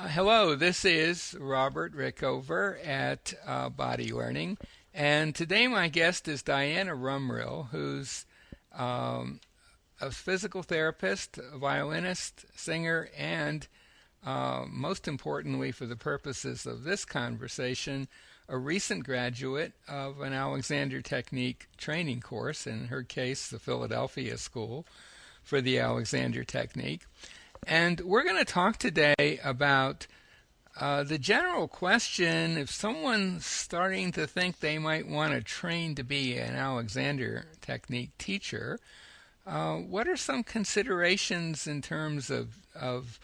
Uh, hello, this is Robert Rickover at uh, Body Learning, and today my guest is Diana Rumrill, who's um, a physical therapist, a violinist, singer, and uh, most importantly, for the purposes of this conversation, a recent graduate of an Alexander Technique training course, in her case, the Philadelphia School for the Alexander Technique. And we're going to talk today about uh, the general question if someone's starting to think they might want to train to be an Alexander Technique teacher, uh, what are some considerations in terms of, of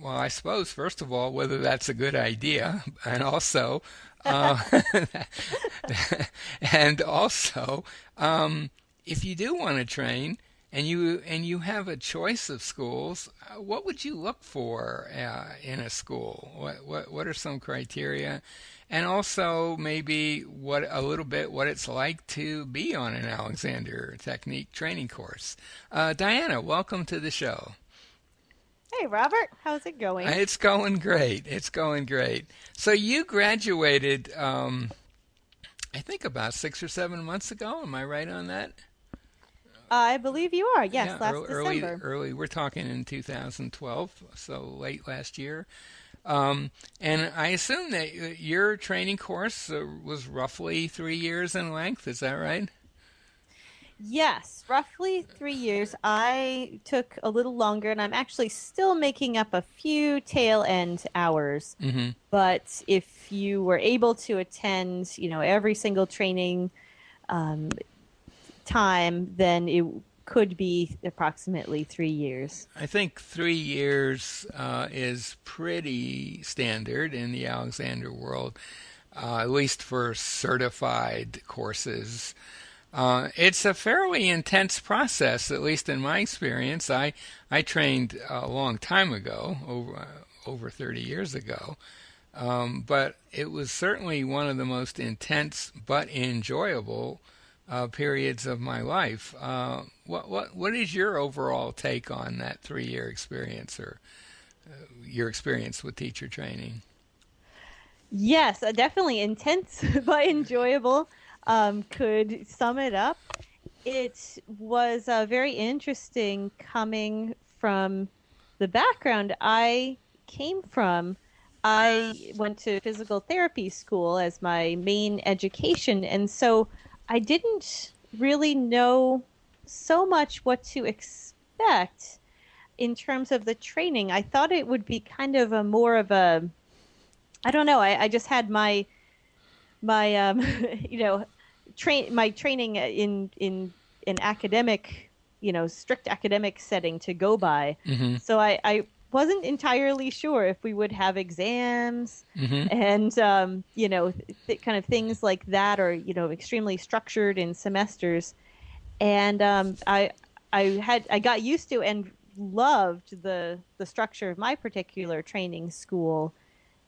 well, I suppose, first of all, whether that's a good idea, and also, uh, and also, um, if you do want to train and you and you have a choice of schools, uh, what would you look for uh, in a school? What what what are some criteria? And also maybe what a little bit what it's like to be on an Alexander Technique training course. Uh, Diana, welcome to the show. Hey, Robert, how's it going? It's going great. It's going great. So you graduated, um, I think, about six or seven months ago. Am I right on that? I believe you are. Yes, yeah, last early, December. Early, we're talking in 2012, so late last year. Um, and I assume that your training course uh, was roughly three years in length. Is that right? Yes, roughly three years. I took a little longer, and I'm actually still making up a few tail end hours. Mm-hmm. But if you were able to attend, you know, every single training um, time, then it could be approximately three years. I think three years uh, is pretty standard in the Alexander world, uh, at least for certified courses. Uh, it's a fairly intense process, at least in my experience. I I trained a long time ago, over uh, over 30 years ago, um, but it was certainly one of the most intense but enjoyable uh, periods of my life. Uh, what what what is your overall take on that three year experience or uh, your experience with teacher training? Yes, uh, definitely intense but enjoyable um, could sum it up. It was uh, very interesting coming from the background I came from. I went to physical therapy school as my main education, and so I didn't really know so much what to expect in terms of the training. I thought it would be kind of a more of a I don't know. I, I just had my my um, you know train my training in in an academic you know strict academic setting to go by. Mm-hmm. So I, I wasn't entirely sure if we would have exams mm-hmm. and um, you know th- kind of things like that or you know extremely structured in semesters and um, I I had I got used to and loved the the structure of my particular training school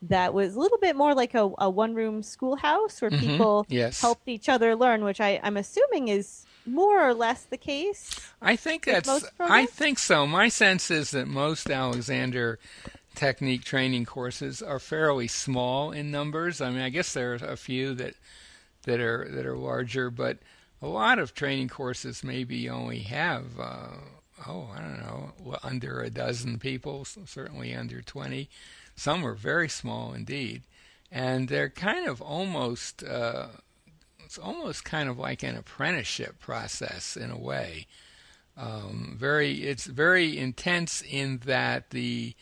that was a little bit more like a, a one room schoolhouse where mm-hmm. people yes. helped each other learn, which I, I'm assuming is more or less the case. I think that's I think so. My sense is that most Alexander technique training courses are fairly small in numbers. I mean, I guess there are a few that that are that are larger, but a lot of training courses maybe only have uh, oh I don't know under a dozen people, certainly under twenty. Some are very small indeed, and they're kind of almost uh, it's almost kind of like an apprenticeship process in a way. Um, very it's very intense in that the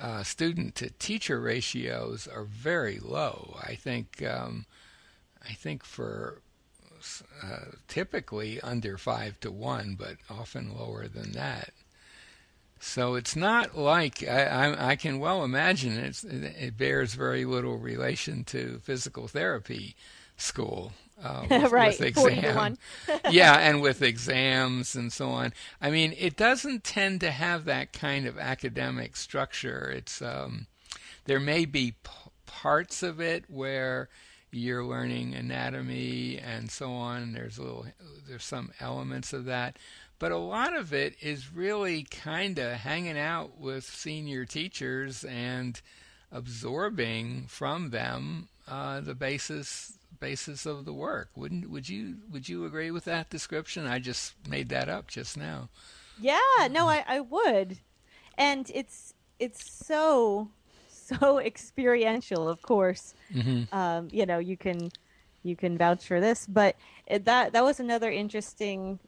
uh, student to teacher ratios are very low. I think um, I think for uh, typically under five to one, but often lower than that. So it's not like I, I, I can well imagine it bears very little relation to physical therapy school. Uh, with, right, with exam. yeah, and with exams and so on. I mean, it doesn't tend to have that kind of academic structure. It's um, there may be p- parts of it where you're learning anatomy and so on. There's a little, there's some elements of that, but a lot of it is really kind of hanging out with senior teachers and absorbing from them uh, the basis basis of the work. Wouldn't would you would you agree with that description? I just made that up just now. Yeah, no, I, I would. And it's it's so so experiential, of course. Mm-hmm. Um, you know, you can you can vouch for this, but it, that that was another interesting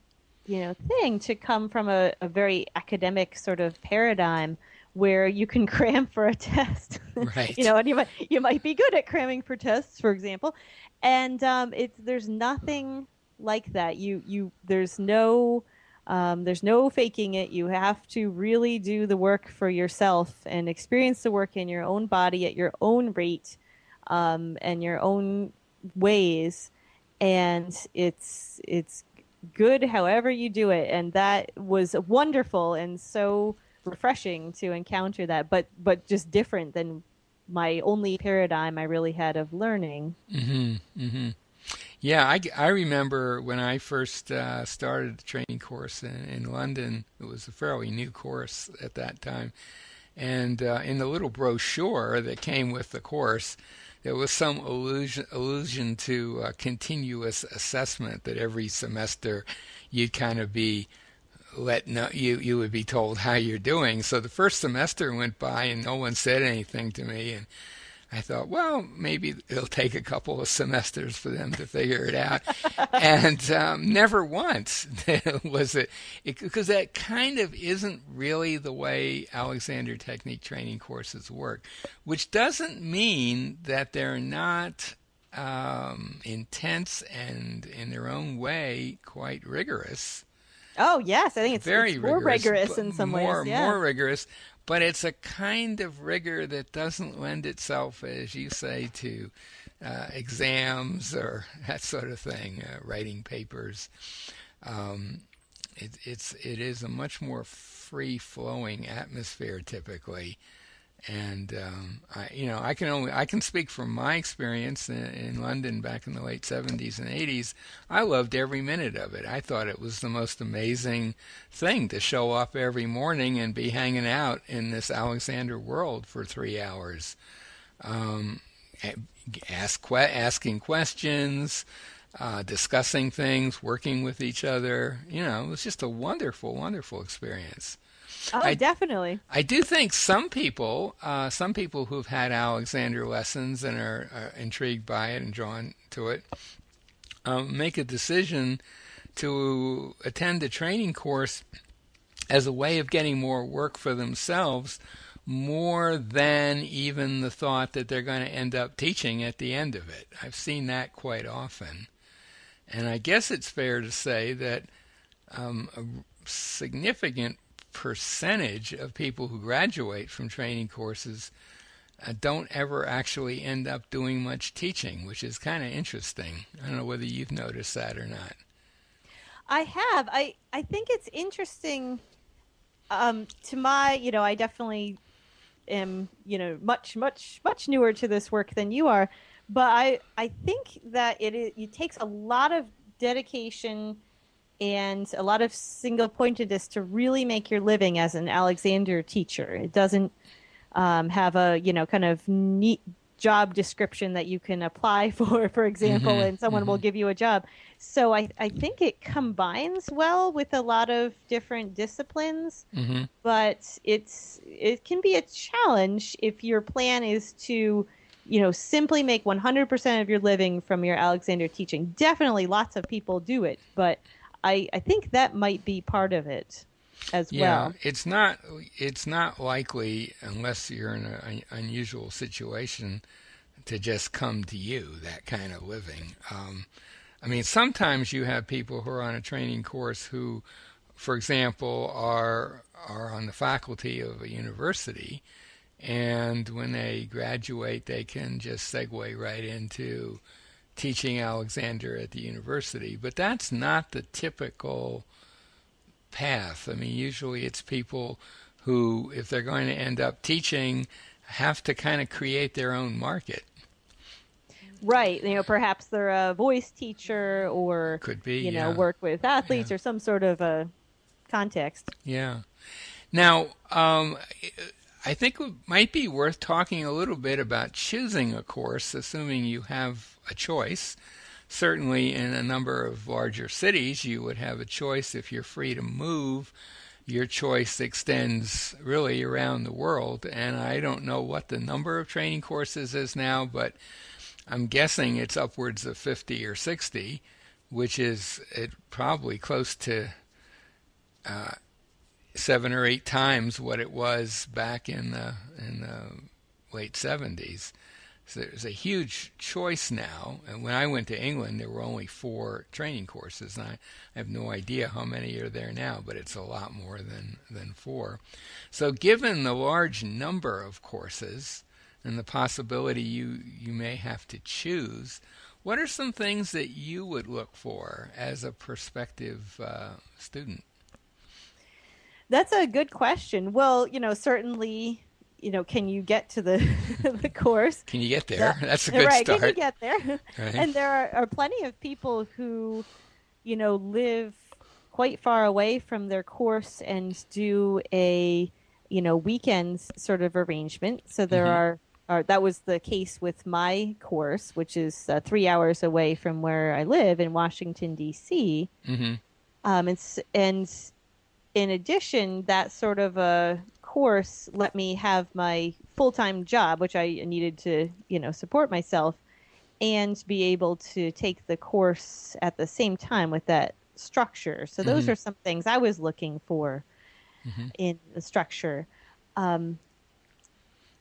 you know thing to come from a, a very academic sort of paradigm where you can cram for a test. Right. you know, and you might you might be good at cramming for tests, for example, and um, it's there's nothing like that. You you there's no um, there's no faking it. You have to really do the work for yourself and experience the work in your own body at your own rate um, and your own ways. And it's it's good however you do it. And that was wonderful and so refreshing to encounter that, but but just different than my only paradigm I really had of learning. Mm-hmm, mm-hmm. Yeah, I, I remember when I first uh, started the training course in, in London. It was a fairly new course at that time, and uh, in the little brochure that came with the course, there was some allusion, allusion to continuous assessment that every semester you'd kind of be let know you you would be told how you're doing. So the first semester went by and no one said anything to me and I thought, well, maybe it'll take a couple of semesters for them to figure it out. and um, never once was it, because that kind of isn't really the way Alexander Technique training courses work, which doesn't mean that they're not um, intense and, in their own way, quite rigorous. Oh yes, I think it's very it's more rigorous, rigorous in some more, ways. Yeah. More rigorous, but it's a kind of rigor that doesn't lend itself, as you say, to uh, exams or that sort of thing, uh, writing papers. Um, it, it's it is a much more free flowing atmosphere typically and um, I, you know, I can only I can speak from my experience in, in, London back in the late 70s and 80s. I loved every minute of it. I thought it was the most amazing thing to show up every morning and be hanging out in this Alexander world for three hours, um, ask asking questions. Uh, discussing things, working with each other. You know, it was just a wonderful, wonderful experience. Oh, I, definitely. I do think some people, uh, some people who've had Alexander lessons and are, are intrigued by it and drawn to it, um, make a decision to attend a training course as a way of getting more work for themselves more than even the thought that they're going to end up teaching at the end of it. I've seen that quite often. And I guess it's fair to say that um, a significant percentage of people who graduate from training courses uh, don't ever actually end up doing much teaching, which is kind of interesting. I don't know whether you've noticed that or not. I have. I I think it's interesting. Um, to my, you know, I definitely am, you know, much much much newer to this work than you are, but I I think that it, it takes a lot of dedication and a lot of single pointedness to really make your living as an Alexander teacher. It doesn't um, have a you know kind of neat job description that you can apply for, for example, mm-hmm, and someone mm-hmm. will give you a job. So I, I think it combines well with a lot of different disciplines, mm-hmm. but it's it can be a challenge if your plan is to you know simply make 100% of your living from your Alexander teaching. Definitely lots of people do it, but I, I think that might be part of it as yeah, well. it's not it's not likely unless you're in an unusual situation to just come to you that kind of living. Um, I mean, sometimes you have people who are on a training course who, for example, are are on the faculty of a university, and when they graduate, they can just segue right into teaching Alexander at the university, but that's not the typical path. I mean, usually it's people who, if they're going to end up teaching, have to kind of create their own market. Right. You know, perhaps they're a voice teacher or could be, you know, yeah. work with athletes yeah. or some sort of a context. Yeah. Now, um, I think it might be worth talking a little bit about choosing a course, assuming you have a choice. Certainly, in a number of larger cities, you would have a choice if you're free to move. Your choice extends really around the world, and I don't know what the number of training courses is now, but I'm guessing it's upwards of 50 or 60, which is probably close to uh, seven or eight times what it was back in the in the late 70s. So there's a huge choice now. And when I went to England, there were only four training courses. And I, I have no idea how many are there now, but it's a lot more than, than four. So, given the large number of courses and the possibility you, you may have to choose, what are some things that you would look for as a prospective uh, student? That's a good question. Well, you know, certainly, you know, can you get to the the course? Can you get there? That's a good right, start. Can you get there? Right. And there are, are plenty of people who, you know, live quite far away from their course and do a, you know, weekends sort of arrangement. So there mm-hmm. are are, that was the case with my course, which is uh, three hours away from where I live in Washington D.C. Mm-hmm. Um, and, and in addition, that sort of a course let me have my full time job, which I needed to, you know, support myself, and be able to take the course at the same time with that structure. So those mm-hmm. are some things I was looking for mm-hmm. in the structure. Um,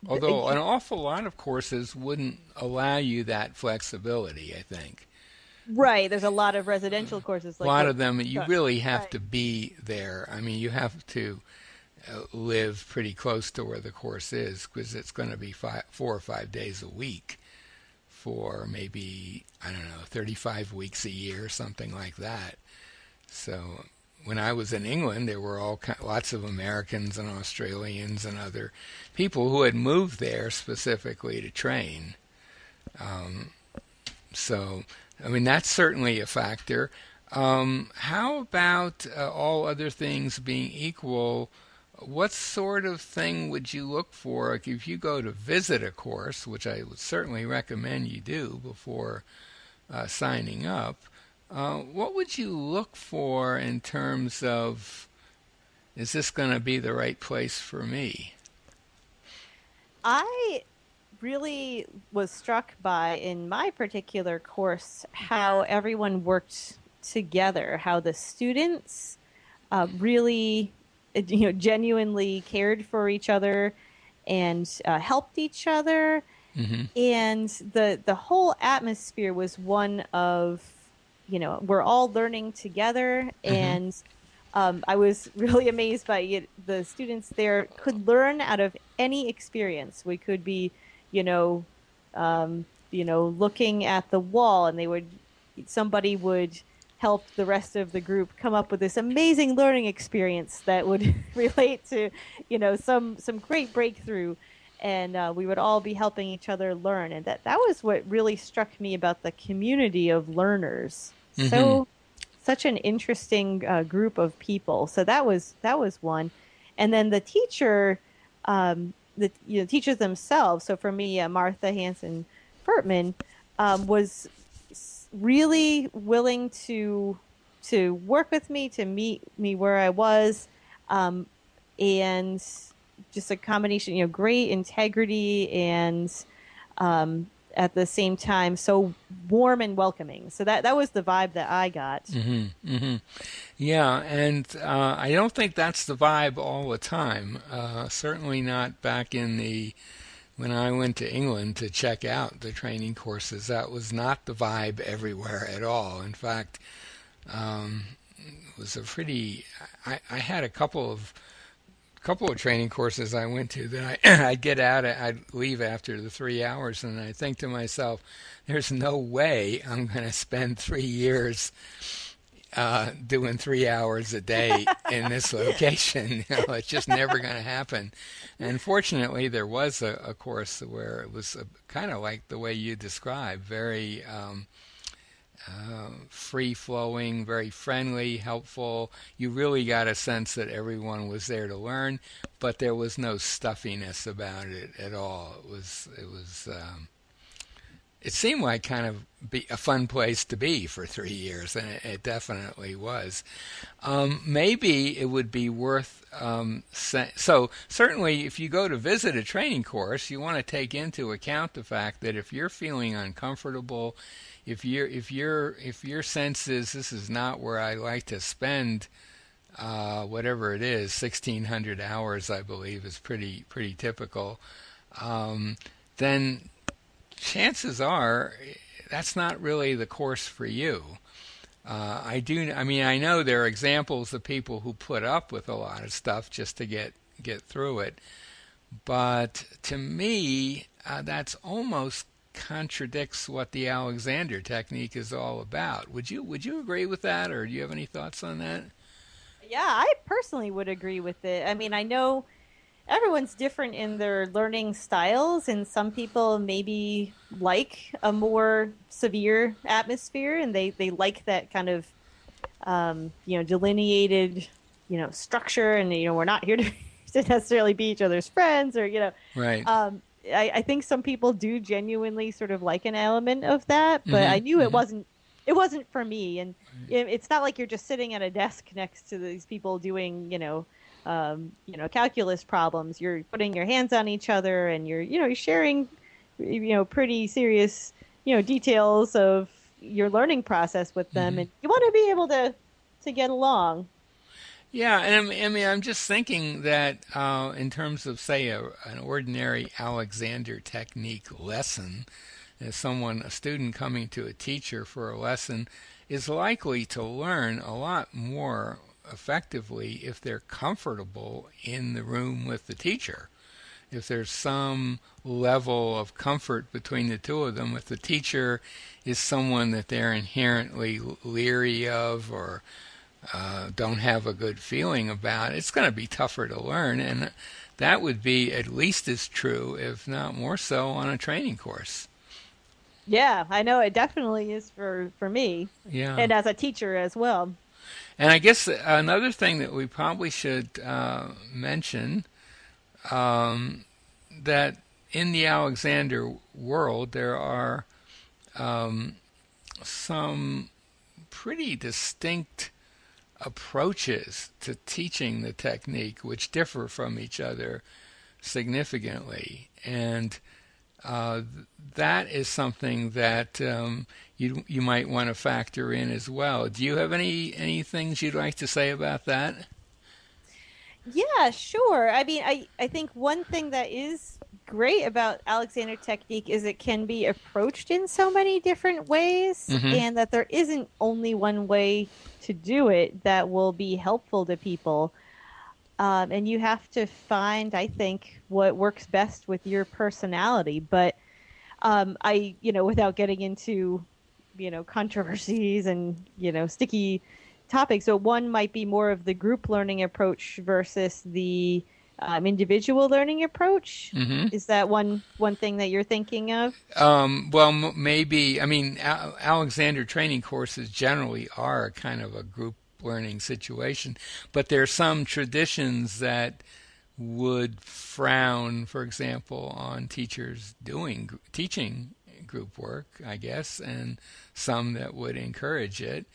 Although an awful lot of courses wouldn't allow you that flexibility, I think. Right. There's a lot of residential courses. Like a lot of them, you really have right. to be there. I mean, you have to uh, live pretty close to where the course is because it's going to be five, four or five days a week for maybe I don't know 35 weeks a year, something like that. So when I was in England, there were all lots of Americans and Australians and other people who had moved there specifically to train. Um, so I mean, that's certainly a factor. Um, how about uh, all other things being equal? What sort of thing would you look for like if you go to visit a course, which I would certainly recommend you do before uh, signing up? Uh, what would you look for in terms of is this going to be the right place for me? I really was struck by in my particular course how everyone worked together, how the students uh, really, you know, genuinely cared for each other and uh, helped each other, mm-hmm. and the the whole atmosphere was one of, you know, we're all learning together mm-hmm. and. Um, I was really amazed by it. The students there could learn out of any experience. We could be you know, um, you know, looking at the wall, and they would somebody would help the rest of the group come up with this amazing learning experience that would relate to, you know, some some great breakthrough, and uh, we would all be helping each other learn, and that that was what really struck me about the community of learners. Mm-hmm. So, such an interesting uh, group of people. So that was that was one, and then the teacher. Um, the you know, teachers themselves. So for me, uh, Martha Hansen Fertman um, was really willing to to work with me, to meet me where I was, um, and just a combination, you know, great integrity and um, at the same time so warm and welcoming. So that that was the vibe that I got. Mm-hmm, mm-hmm. Yeah, and uh, I don't think that's the vibe all the time. Uh, certainly not back in the when I went to England to check out the training courses. That was not the vibe everywhere at all. In fact, um, it was a pretty. I, I had a couple of couple of training courses I went to that I I'd get out I'd leave after the three hours and I think to myself, there's no way I'm going to spend three years uh, doing three hours a day in this location. you know, it's just never going to happen. And fortunately, there was a, a course where it was kind of like the way you described, very um, uh, free flowing, very friendly, helpful. You really got a sense that everyone was there to learn, but there was no stuffiness about it at all. It was it was um, it seemed like kind of be a fun place to be for three years, and it, it definitely was. Um, maybe it would be worth um, so certainly if you go to visit a training course, you want to take into account the fact that if you're feeling uncomfortable, if your if your if your sense is this is not where I like to spend uh, whatever it is, 1600 hours I believe is pretty pretty typical. Um, then chances are that's not really the course for you. Uh, I do. I mean, I know there are examples of people who put up with a lot of stuff just to get get through it, but to me, uh, that's almost contradicts what the Alexander technique is all about. Would you Would you agree with that, or do you have any thoughts on that? Yeah, I personally would agree with it. I mean, I know everyone's different in their learning styles, and some people maybe like a more severe atmosphere, and they they like that kind of um, you know delineated you know structure, and you know we're not here to, to necessarily be each other's friends, or you know right. Um, I, I, think some people do genuinely sort of like an element of that, but mm-hmm, I knew mm-hmm. it wasn't it wasn't for me, and it, it's not like you're just sitting at a desk next to these people doing you know um, you know calculus problems. You're putting your hands on each other, and you're you know you're sharing you know pretty serious you know details of your learning process with them, mm-hmm. and you want to be able to to get along. Yeah, and I mean, I'm just thinking that uh, in terms of, say, a, an ordinary Alexander technique lesson, as someone, a student coming to a teacher for a lesson, is likely to learn a lot more effectively if they're comfortable in the room with the teacher. If there's some level of comfort between the two of them, if the teacher is someone that they're inherently leery of or uh, don't have a good feeling about, it's going to be tougher to learn. And that would be at least as true, if not more so, on a training course. Yeah, I know it definitely is for, for me. Yeah. And as a teacher as well. And I guess another thing that we probably should uh, mention um, that in the Alexander world there are um, some pretty distinct approaches to teaching the technique which differ from each other significantly. And uh, that is something that um, you you might want to factor in as well. Do you have any any things you'd like to say about that? Yeah, sure. I mean, I I think one thing that is great about Alexander technique is it can be approached in so many different ways, mm-hmm. and that there isn't only one way to do it that will be helpful to people. Um, and you have to find, I think, what works best with your personality. But um, I, you know, without getting into, you know, controversies and you know sticky topics, so one might be more of the group learning approach versus the um, individual learning approach. Mm-hmm. Is that one one thing that you're thinking of? Um, well, m- maybe. I mean, Alexander training courses generally are kind of a group learning situation. But there are some traditions that would frown, for example, on teachers doing teaching group work, I guess, and some that would encourage it.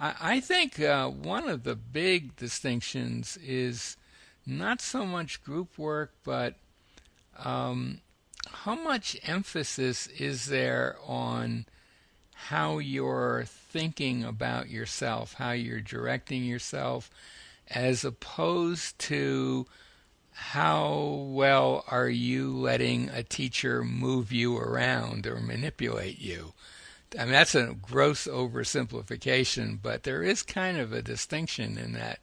I, I think uh, one of the big distinctions is not so much group work, but um, how much emphasis is there on how you're thinking about yourself, how you're directing yourself, as opposed to how well are you letting a teacher move you around or manipulate you. I mean, that's a gross oversimplification, but there is kind of a distinction in that,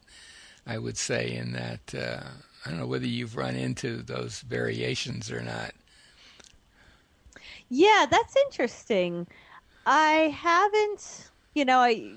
I would say, in that, uh, I don't know whether you've run into those variations or not. Yeah, that's interesting. I haven't, you know, I,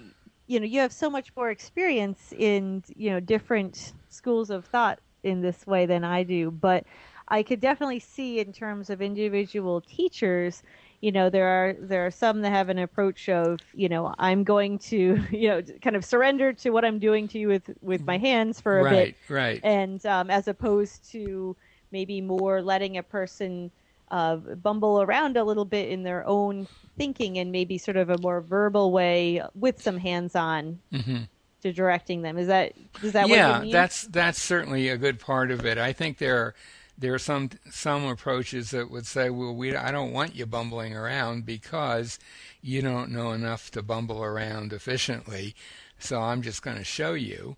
you know, you have so much more experience in, you know, different schools of thought in this way than I do, but I could definitely see in terms of individual teachers, you know there are there are some that have an approach of you know i'm going to you know kind of surrender to what i'm doing to you with with my hands for a right, bit. right. And um, as opposed to maybe more letting a person uh, bumble around a little bit in their own thinking and maybe sort of a more verbal way with some hands-on mm-hmm. to directing them. Is that is that yeah that's that's certainly a good part of it. I think there are there are some some approaches that would say, well, we I don't want you bumbling around because you don't know enough to bumble around efficiently. So I'm just going to show you.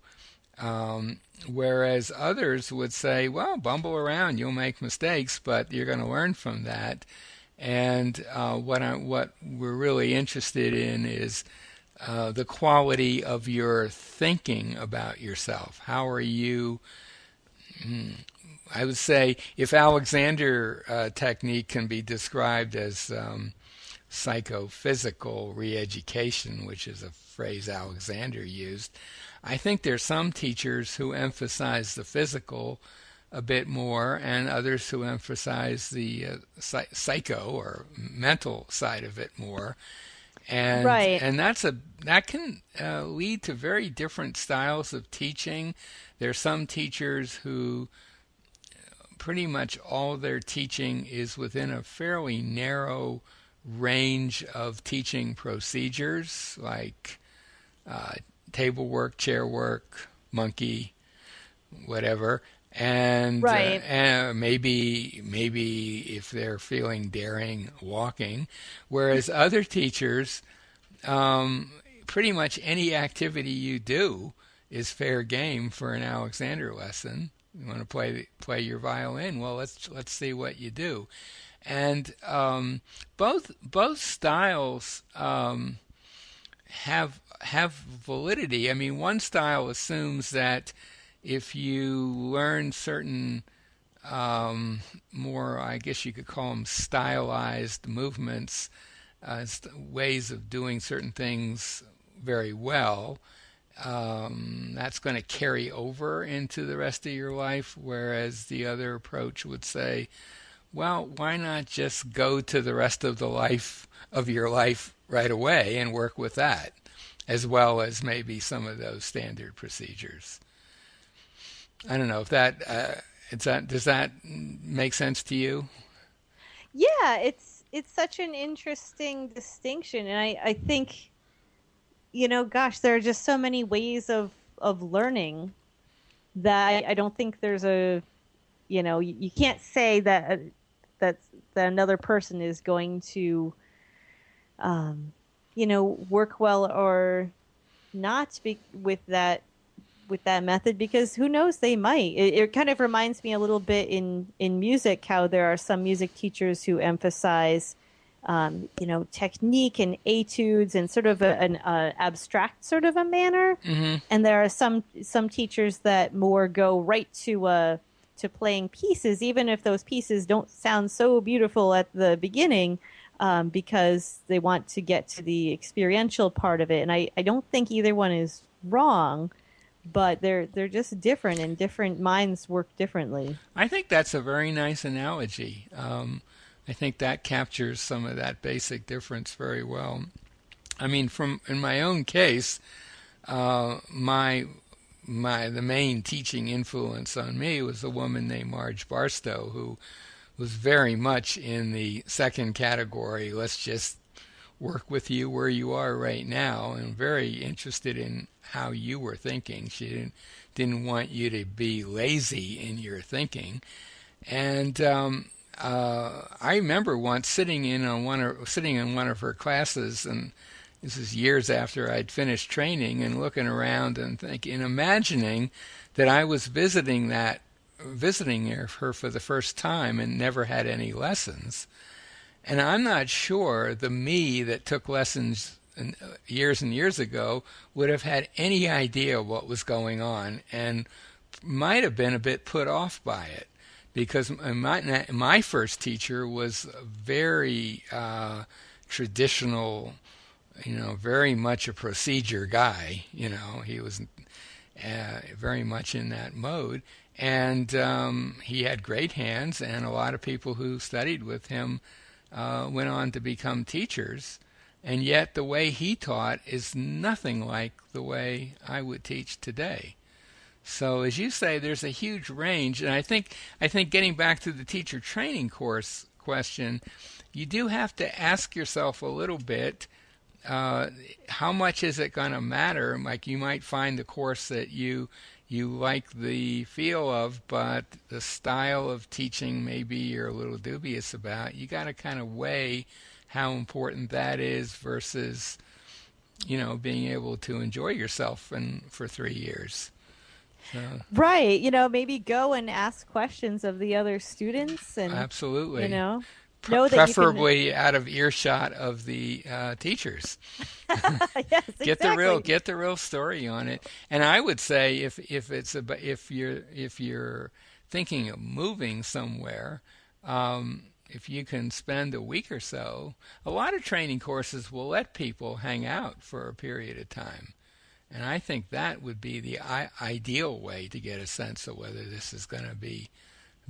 Um, whereas others would say, well, bumble around, you'll make mistakes, but you're going to learn from that. And uh, what I, what we're really interested in is uh, the quality of your thinking about yourself. How are you? I would say if Alexander uh, technique can be described as um, psychophysical re-education, which is a phrase Alexander used, I think there's some teachers who emphasize the physical a bit more, and others who emphasize the uh, psycho or mental side of it more. And right. and that's a that can uh, lead to very different styles of teaching. There's some teachers who pretty much all their teaching is within a fairly narrow range of teaching procedures like uh, table work, chair work, monkey, whatever. And, uh, right. uh, and maybe maybe if they're feeling daring, walking. Whereas other teachers, um, pretty much any activity you do is fair game for an Alexander lesson. You want to play play your violin? Well, let's let's see what you do. And um, both both styles um, have have validity. I mean, one style assumes that if you learn certain um, more, I guess you could call them stylized movements, uh, ways of doing certain things very well, um, that's going to carry over into the rest of your life. Whereas the other approach would say, well, why not just go to the rest of the life of your life right away and work with that, as well as maybe some of those standard procedures. I don't know if that uh, that does that make sense to you? Yeah, it's it's such an interesting distinction, and I I think you know, gosh, there are just so many ways of of learning that I, I don't think there's a, you know, you, you can't say that that that another person is going to, um, you know, work well or not be, with that with that method because who knows they might. It, it, kind of reminds me a little bit in in music how there are some music teachers who emphasize um, you know, technique and etudes and sort of a, an uh, abstract sort of a manner. Mm-hmm. And there are some some teachers that more go right to uh, to playing pieces, even if those pieces don't sound so beautiful at the beginning, um, because they want to get to the experiential part of it. And I, I don't think either one is wrong but they're they're just different and different minds work differently. I think that's a very nice analogy. Um, I think that captures some of that basic difference very well. I mean, from in my own case, uh, my my the main teaching influence on me was a woman named Marge Barstow, who was very much in the second category. Let's just work with you where you are right now, and very interested in how you were thinking. She didn't didn't want you to be lazy in your thinking, and um, uh, I remember once sitting in on one of, sitting in one of her classes, and this is years after I'd finished training, and looking around and thinking, imagining that I was visiting that, visiting her for the first time and never had any lessons. And I'm not sure the me that took lessons uh, years and years ago would have had any idea what was going on and might have been a bit put off by it because my my first teacher was very uh, traditional, you know, very much a procedure guy. You know, he was uh, very much in that mode, and um, he had great hands, and a lot of people who studied with him uh, went on to become teachers, and yet the way he taught is nothing like the way I would teach today. So as you say, there's a huge range, and I think I think getting back to the teacher training course question, you do have to ask yourself a little bit. Uh, how much is it going to matter? Like you might find the course that you you like the feel of, but the style of teaching maybe you're a little dubious about. You got to kind of weigh how important that is versus, you know, being able to enjoy yourself and for three years. So. Right. You know, maybe go and ask questions of the other students and absolutely. You know, know preferably can... out of earshot of the uh, teachers. yes, get the real get the real story on it. And I would say if if it's a, if you're if you're thinking of moving somewhere, um, if you can spend a week or so, a lot of training courses will let people hang out for a period of time. And I think that would be the I- ideal way to get a sense of whether this is going to be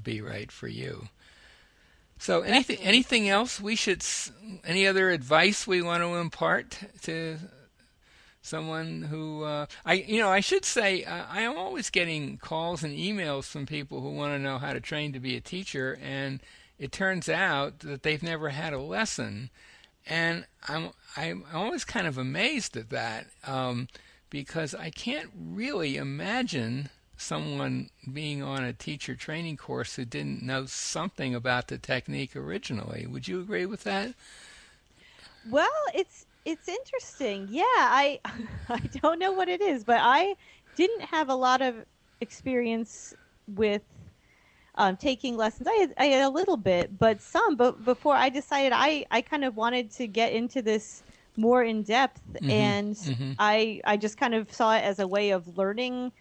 be right for you. So anything anything else we should any other advice we want to impart to someone who uh, I you know I should say uh, I am always getting calls and emails from people who want to know how to train to be a teacher and it turns out that they've never had a lesson. And I'm I'm always kind of amazed at that. Um, because I can't really imagine someone being on a teacher training course who didn't know something about the technique originally. Would you agree with that? Well, it's it's interesting. Yeah, I I don't know what it is, but I didn't have a lot of experience with um, taking lessons. I had, I had a little bit, but some. But before I decided, I I kind of wanted to get into this more in depth, mm-hmm, and mm-hmm. I I just kind of saw it as a way of learning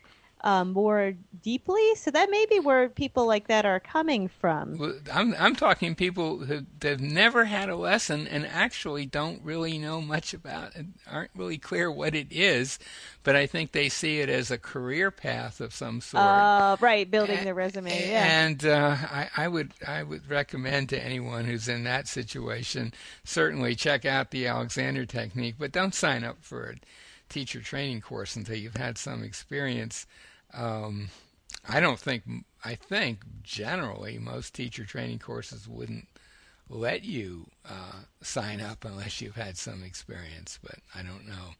um, more deeply. So that may be where people like that are coming from. Well, I'm I'm talking people who have never had a lesson and actually don't really know much about it, aren't really clear what it is, but I think they see it as a career path of some sort. Uh, right, building their resume. Yeah. And uh, I, I would I would recommend to anyone who's in that situation certainly check out the Alexander technique, but don't sign up for it teacher training course until you've had some experience um, I don't think I think generally most teacher training courses wouldn't let you uh, sign up unless you've had some experience, but I don't know.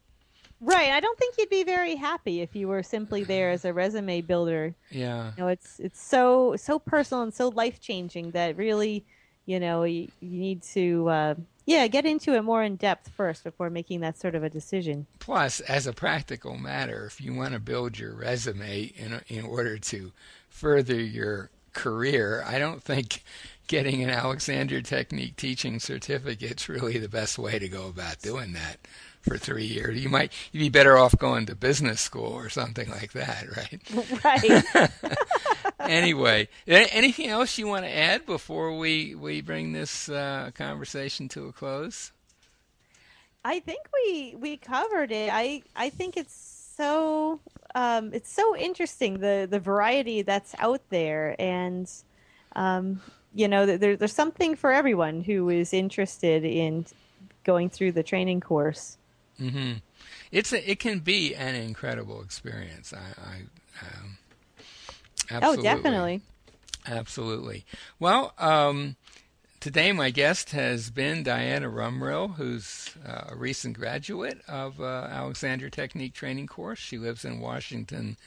Right. I don't think you'd be very happy if you were simply there as a resume builder. Yeah. You know, it's it's so so personal and so life changing that really, you know, you, you need to uh, yeah, get into it more in depth first before making that sort of a decision. Plus, as a practical matter, if you want to build your resume in in order to further your career, I don't think getting an Alexander Technique teaching certificate is really the best way to go about doing that for three years. You might you'd be better off going to business school or something like that, right? Right. anyway, anything else you want to add before we we bring this uh, conversation to a close? I think we we covered it. I I think it's so um, it's so interesting the the variety that's out there, and um, you know there, there's something for everyone who is interested in going through the training course. Mm-hmm. It's a, it can be an incredible experience. I, I um, oh, absolutely. Oh, definitely. Absolutely. Well, um, today my guest has been Diana Rumrill, who's uh, a recent graduate of uh, Alexander Technique Training Course. She lives in Washington,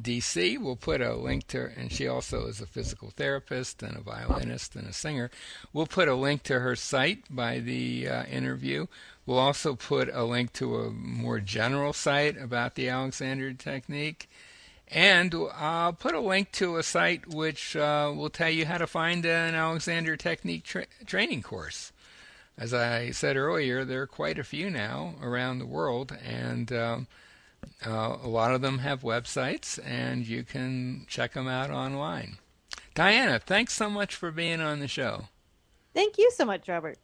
D.C. We'll put a link to, her, and she also is a physical therapist and a violinist and a singer. We'll put a link to her site by the uh, interview. We'll also put a link to a more general site about the Alexander technique. And I'll put a link to a site which uh, will tell you how to find an Alexander Technique tra- training course. As I said earlier, there are quite a few now around the world, and um, uh, a lot of them have websites, and you can check them out online. Diana, thanks so much for being on the show. Thank you so much, Robert.